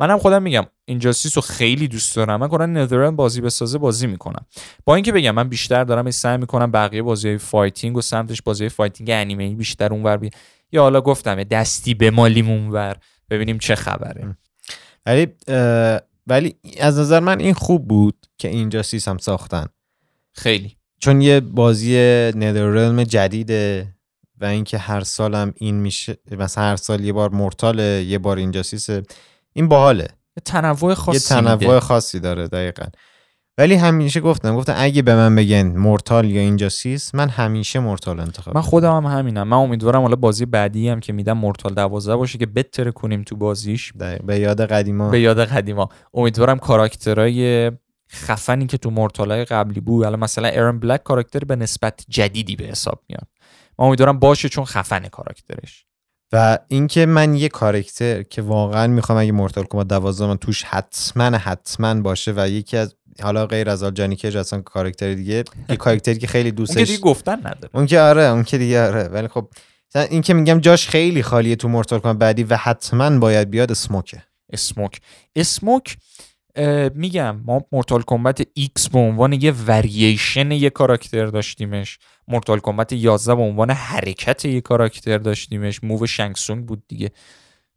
منم خودم میگم Injustice رو خیلی دوست دارم. من کلا NetherRealm بازی بسازه بازی می‌کنم. با اینکه بگم من بیشتر دارم سعی می‌کنم بقیه بازی های fighting و سمتش بازی های fighting انیمه بیشتر اونور بی یا حالا گفتم دستی بمالیم اونور ببینیم چه خبره. ولی ولی از نظر من این خوب بود که این هم ساختن. خیلی. چون یه بازی ندرالم جدیده و اینکه هر سال هم این میشه مثلا هر سال یه بار مورتاله یه بار اینجاسیسه این باحاله. یه تنوع یه خاصی تنوع میده. خاصی داره دقیقا. ولی همیشه گفتم گفتم اگه به من بگن مورتال یا اینجاسیس من همیشه مورتال انتخاب من می‌کنم. خودم هم همینم. من امیدوارم حالا بازی بعدی هم که میدم مورتال 12 باشه که بتره کنیم تو بازیش. به یاد قدیما. به یاد قدیما. امیدوارم کاراکترهای خفنی که تو مورتالای قبلی بود الان مثلا ایرن بلک کاراکتر به نسبت جدیدی به حساب میاد. من امیدوارم باشه چون خفنه کاراکترش. و اینکه من یه کارکتر که واقعا می‌خوام اگه مورتال کمبت 12 من توش حتما حتما باشه و یکی از حالا غیر از آل جانی کیج اصلا کارکتر دیگه یه کارکتری که خیلی اون که دوستش دیگه گفتن نداره. اون که آره اون که دیگه آره. ولی خب این که میگم جاش خیلی خالیه تو Mortal Kombat بعدی و حتما باید بیاد Smoke ه Smoke Smoke میگم ما Mortal Kombat X به عنوان یه ورییشن یه character داشتیمش. Mortal Kombat 11 به عنوان حرکت یه character داشتیمش. move Shang Tsung بود دیگه.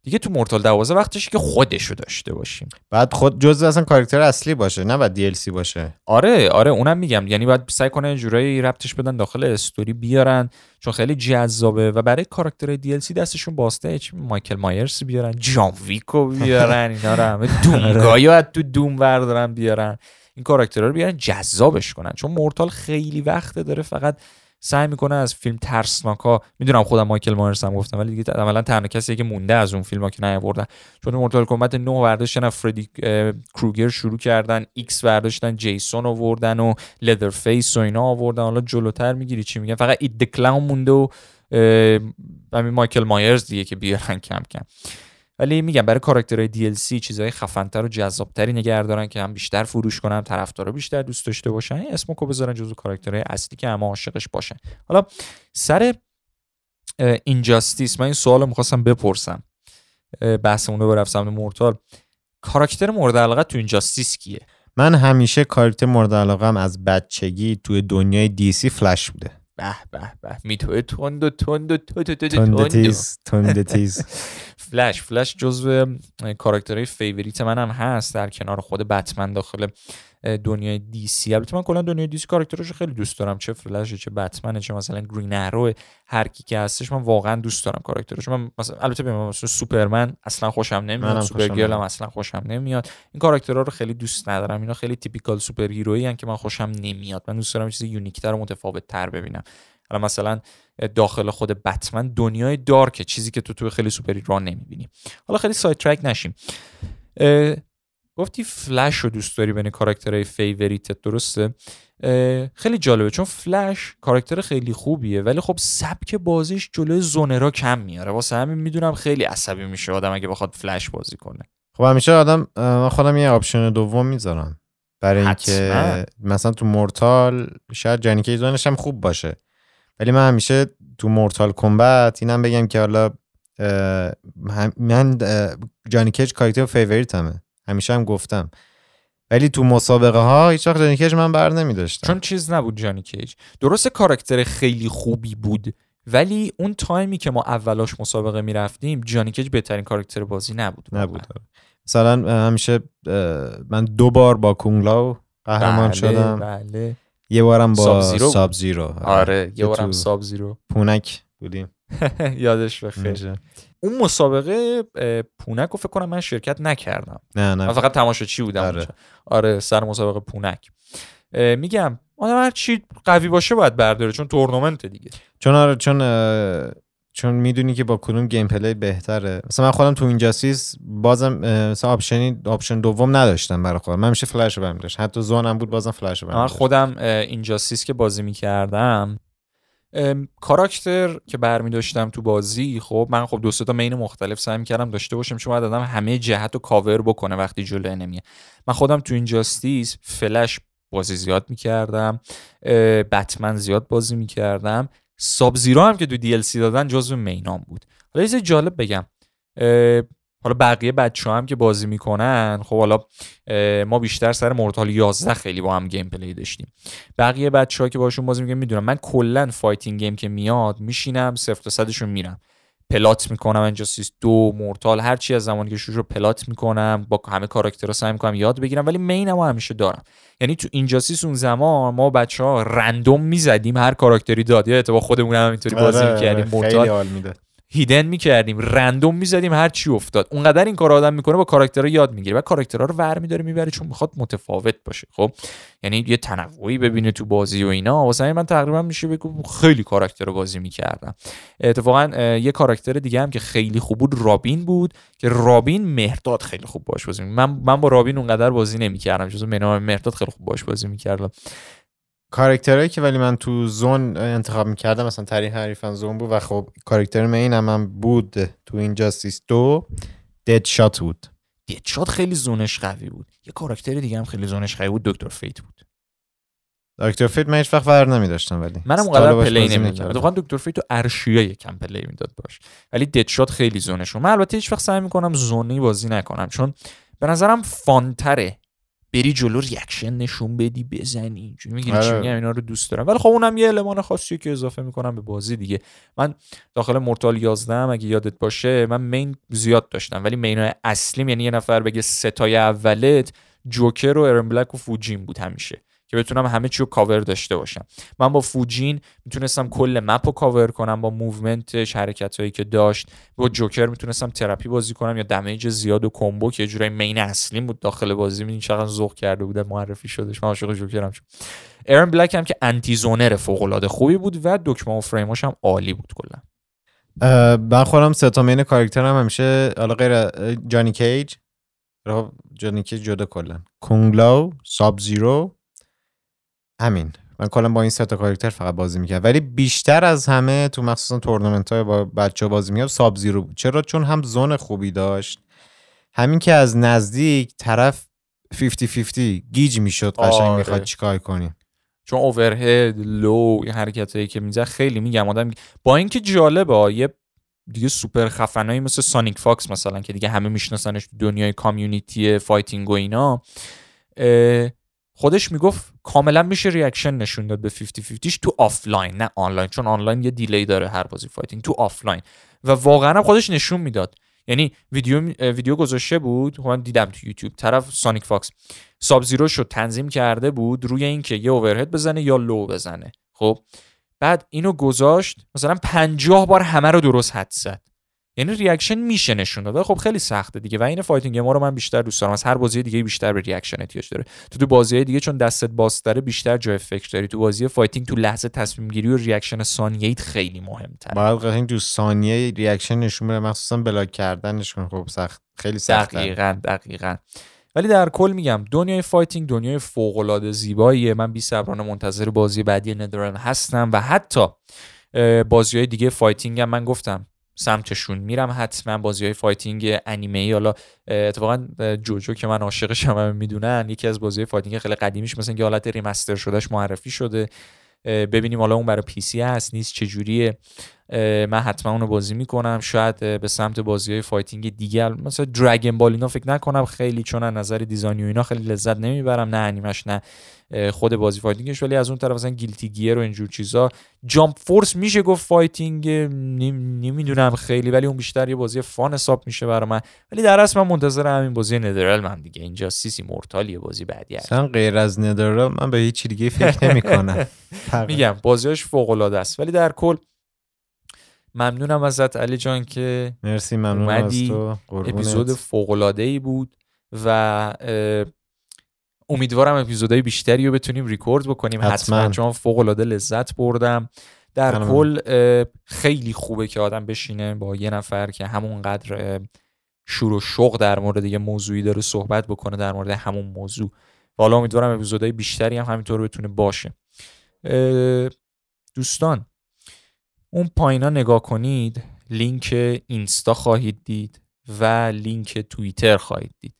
دیگه تو Mortal 12 وقتشه که خودشو داشته باشیم. بعد خود جزء اصلا character اصلی باشه نه بعد DLC باشه. آره آره اونم میگم. یعنی باید سعی کنه جورایی ربطش بدن داخل استوری بیارن چون خیلی جذابه و برای کاراکتر DLC دستشون بازتره. چی؟ مایکل مایرز بیارن جان ویکو بیارن اینا رو همه دوم گای از تو دوم بردارن بیارن. این کاراکترها رو بیارن جذابش کنن. چون مورتال خیلی وقته داره فقط سعی می‌کنه از فیلم ترسناک می‌دونم خودم مایکل مایرز هم گفتم ولی دیگه عملا تنها کسی که مونده از اون فیلم ها که نیاوردن. چون مورتال کمبت 9 برداشتن فردی کروگر شروع کردن ایکس برداشتن جیسون آوردن و لدر فیس و اینا آوردن. حالا جلوتر می‌گیری چی میگن؟ فقط It clown مونده و همین مایکل مایرز دیگه که بیارن کم کم. ولی میگم برای کاراکترهای DLC چیزهای خفنتر و جذابتری نگه دارن که هم بیشتر فروش کنن طرفدارا بیشتر دوست داشته باشن. این اسموکو بذارن جزو کاراکترهای اصلی که همه عاشقش باشن. حالا سر اینجاستیس من این سوال می‌خواستم بپرسم. بحثمون رو سمت مورتال کاراکتر مورد علاقه تو اینجاستیس کیه؟ من همیشه کاراکتر مورد علاقم از بچگی توی دنیای دیسی فلش بوده. به به به. میتوه تند و تند و تند تیز تند تیز. فلش فلش جزو کاراکترهای favorite منم هست در کنار خود بتمن داخل دنیای دی سی البته من کلا دنیای دی سی کاراکتراشو خیلی دوست دارم چه فلش چه بتمن چه مثلا گرین ارو هر کی که هستش من واقعا دوست دارم کاراکتراشو من مثلا البته من مثلا سوپرمن اصلا خوشم نمیاد سوپر گرل هم. اصلا خوشم نمیاد. این کاراکترها رو خیلی دوست ندارم. اینا خیلی typical superhero یی که من خوشم نمیاد. من دوست دارم چیز unique تر و متفاوت تر ببینم. حالا مثلا داخل خود بتمن دنیای dark ه چیزی که تو تو خیلی superhero نمی‌بینی. حالا خیلی sidetrack نشیم گفتی فلش رو دوست داری بین کاراکترهای favorite ت درسته؟ خیلی جالبه چون فلش کاراکتر خیلی خوبیه ولی خب سبک بازیش جلوی zoner ا کم میاره. واسه همین می‌دونم خیلی عصبی میشه آدم اگه بخواد فلش بازی کنه. خب همیشه آدم من خودم یه option دوم می‌ذارم. برای. اینکه مثلا تو مورتال شاید جانی کیزونش هم خوب باشه. ولی من همیشه تو مورتال کمبت اینم بگم که حالا من جانی کیج کاراکتر favorite مه همیشه هم گفتم. ولی تو مسابقه ها هیچ وقت جانی کیج من بر نمیداشتم. چون چیز نبود جانی کیج درسته کاراکتر خیلی خوبی بود ولی اون تایمی که ما اولاش مسابقه می‌رفتیم جانی کیج بهترین کاراکتر بازی نبود نبود. مثلا همیشه من دو بار با کونگلاو قهرمان بله، شدم. بله. یه بارم با ساب زیرو زیرو آره یه بارم ساب زیرو پونک بودیم. یادش بخیر. اون مسابقه پونک رو فکر کنم من شرکت نکردم. نه من نه فقط تماشاچی بودم؟ آره. آره سر مسابقه پونک. میگم آدم هر چی قوی باشه باید برداره چون تورنمنت دیگه. چون آره چون چون می‌دونی که با کدوم gameplay بهتره. مثلا من خودم تو اینجاستیس بازم مثلا option ی option دوم نداشتم برای خودم. همیشه فلش رو برمی داشت حتی zone م بود بازم فلش رو برمی من. خودم اینجاستیس که بازی می‌کردم کاراکتر که برمی داشتم تو بازی خب من خب دو تا main مختلف سعی می‌کردم داشته باشم چون آدم همه جهت رو کاور بکنه وقتی جلو نمیه من خودم تو اینجاستیس فلش بازی زیاد می‌کردم بتمن زیاد بازی می‌کردم. ساب زیرو هم که تو DLC دادن جزو main ام بود. حالا یه جالب بگم حالا بقیه بچه هم که بازی می‌کنن خب حالا ما بیشتر سر مورتال 11 خیلی با هم gameplay داشتیم. بقیه بچه ها که باشون بازی می‌کنم می‌دونم من کلا fighting game که میاد میشینم صفر تا صدشون میرم. plat می‌کنم انجاستیس دو مورتال هر چی از زمانی که شروع رو plat می‌کنم با همه کاراکترها سعی می‌کنم یاد بگیرم ولی main مو همیشه دارم. یعنی تو اینجاستیس اون زمان ما بچه ها رندوم می‌زدیم هر کاراکتری داد. یا با خودمون هم اینطوری بازی آره، می‌کردیم. آره، مورتال هیدن می‌کردیم رندوم می‌زدیم هر چی افتاد. اونقدر این کار آدم می‌کنه با کاراکترها یاد می‌گیره و کاراکترها رو ور میداره می‌بره چون می‌خواد متفاوت باشه. خب؟ یعنی یه تنوعی ببینه تو بازی و اینا. واسه من تقریبا میشه بگم خیلی کاراکتر رو بازی می‌کردم. اتفاقا یه کاراکتر دیگه هم که خیلی خوب بود رابین بود که رابین مهرداد خیلی خوب باش بازی من من با رابین اونقدر بازی نمی‌کردم منام مهرداد خیلی خوب باش بازی می‌کردم. کاراکترهایی که ولی من تو zone انتخاب می‌کردم مثلا ترین حریفم zone بود و خب کاراکتر main هم, هم بود تو این جاستیس دو دد شات بود. ددشات خیلی zone ش قوی بود. یه کاراکتر دیگه هم خیلی zone ش قوی بود دکتر فیت بود. دکتر فیت من هیچ وقت ور نمیداشتم ولی. منم اونقدر play نکردم. اتفاقا دکتر فیت تو ارشیا یکم play می‌داد باش. ولی ددشات خیلی zone شون من البته هیچ وقت سعی می‌کنم zone ی بازی نکنم چون به نظرم fun تره. بری جلو reaction نشون بدی بزنی. اینجوری می‌گیری. چی میگم اینا رو دوست دارم. ولی خب اونم یه المان خاصیه که اضافه می‌کنم به بازی دیگه. من داخل مورتال 11 اگه یادت باشه من main زیاد داشتم. ولی main ای اصلیم یعنی یه نفر بگه ستای اولت جوکر و ارن بلک و فوجین بود همیشه. که بتونم همه چی رو کاور داشته باشم. من با فوجین می‌تونستم کل map رو کاور کنم با movement ش حرکت هایی که داشت با جوکر می‌تونستم trap ی بازی کنم یا damage زیاد و combo که جورای main اصلیم بود. داخل بازی میدین چقدر ذوق کرده بودن معرفی شدش من عاشق جوکرم شد ارن بلک هم که انتی زونر فوق العاده خوبی بود و دکمه و فریماش هم عالی بود کلا. من خودم سه تا مین کاراکترم همیشه حالا غیر جانی کیج جانی کیج جدا کلا. کونگلاو ساب زیرو همین. من کلا با این سه تا کاراکتر فقط بازی می‌کردم. ولی بیشتر از همه تو مخصوصا تورنمنت های با بچه بازی می‌کردم. ساب زیرو بود. چرا؟ چون هم زون خوبی داشت. همین که از نزدیک طرف 50-50 گیج می‌شد قشنگ آره. می‌خواد چیکار کنی. چون overhead low این حرکت هایی که میزه خیلی میگم. آدم با اینکه جالبه یه دیگه سوپر خفنایی مثل سانیک فاکس مثلا که دیگه همه میشناسنش تو دنیای community fighting و اینا خودش می‌گفت کاملا میشه reaction نشون داد به 50 50 تو آفلاین نه آنلاین چون آنلاین یه delay داره هر بازی fighting تو آفلاین و واقعا هم خودش نشون می‌داد. یعنی ویدیو ویدیو گذاشته بود خب من دیدم تو یوتیوب طرف سانیک فاکس ساب زیرو شد تنظیم کرده بود روی اینکه یه overhead بزنه یا low بزنه. خب بعد اینو گذاشت مثلا پنجاه بار همه رو درست حدس زد. یعنی reaction میشه نشون داد. خب خیلی سخته دیگه. و این fighting ما رو من بیشتر دوست دارم. از هر بازی دیگه بیشتر به reaction احتیاج داره. تو تو بازی دیگه چون دستت بازتره بیشتر جای فکر داری. تو بازی fighting تو لحظه تصمیم گیری و reaction ثانیه‌ایت خیلی مهمتره. باید قشنگ تو ثانیه reaction نشون بده. مخصوصا block کردنش کن. خب سخت. خیلی سخت دقیقا دقیقا. ولی در کل میگم دنیای fighting دنیای فوق العاده زیباییه. من بی صبرانه منتظر بازی بعدی NetherRealm هستم. و حتی بازی های دیگه fighting هم من گفتم. سمتشون. میرم حتما بازی های fighting انیمه حالا اتفاقا JoJo که من عاشقش هم می‌دونن یکی از بازی fighting خیلی قدیمیش مثلا که حالت remaster شدهش معرفی شده. ببینیم حالا اون برای PC هست نیست چجوریه. من حتما اونو بازی می‌کنم. شاید به سمت بازی های fighting دیگر مثلا Dragon Ball اینا فکر نکنم خیلی چون از نظر design ی و اینا خیلی لذت نمی‌برم. نه انیمش نه. خود بازی fighting ش ولی از اون طرف مثلا Guilty Gear و اینجور چیزا. Jump Force میشه گفت fighting نمی‌دونم خیلی ولی اون بیشتر یه بازی fun حساب میشه برای من. ولی در اصل من منتظر همین بازی NetherRealm ام دیگه. Injustice ی Mortal یه بازی بعدی هست. مثلا غیر از NetherRealm من به هیچ دیگه فکر نمی‌کنم. میگم بازیاش فوق العاده است. ولی در کل ممنونم ازت علی جان که مرسی ممنونم از تو. اپیزود فوق العاده ای بود و امیدوارم اپیزودهای بیشتری رو بتونیم ریکورد بکنیم. حتما, حتما. چون فوق العاده لذت بردم. در حتما. کل خیلی خوبه که آدم بشینه با یه نفر که همونقدر شور و شوق در مورد یه موضوعی داره صحبت بکنه در مورد همون موضوع. و حالا امیدوارم اپیزودهای بیشتری هم همینطور بتونه باشه. دوستان اون پایینا نگاه کنید. لینک اینستا خواهید دید و لینک توییتر خواهید دید.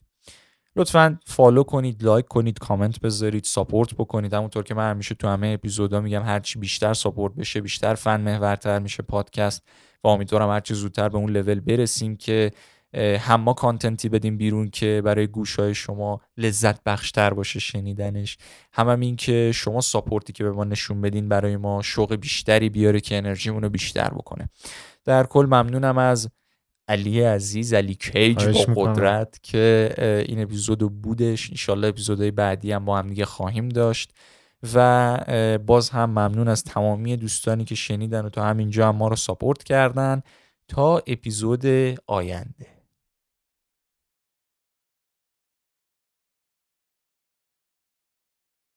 لطفا follow کنید like کنید کامنت بذارید support بکنید. همونطور که من همیشه تو همه اپیزودا میگم هرچی بیشتر support بشه بیشتر فن محورتر میشه پادکست و امیدوارم هرچی زودتر به اون لول برسیم که هم ما content ی بدیم بیرون که برای گوشهای شما لذت بخشتر باشه شنیدنش. هم, هم این که شما support ی که به ما نشون بدین برای ما شوق بیشتری بیاره که انرژیمون رو بیشتر بکنه. در کل ممنونم از علی عزیز علی کیج با قدرت که این اپیزود بودش. انشالله اپیزودهای بعدی هم با هم دیگه خواهیم داشت. و باز هم ممنون از تمامی دوستانی که شنیدن و تا همینجا هم ما رو ساپورت کردن. تا اپیزود آینده.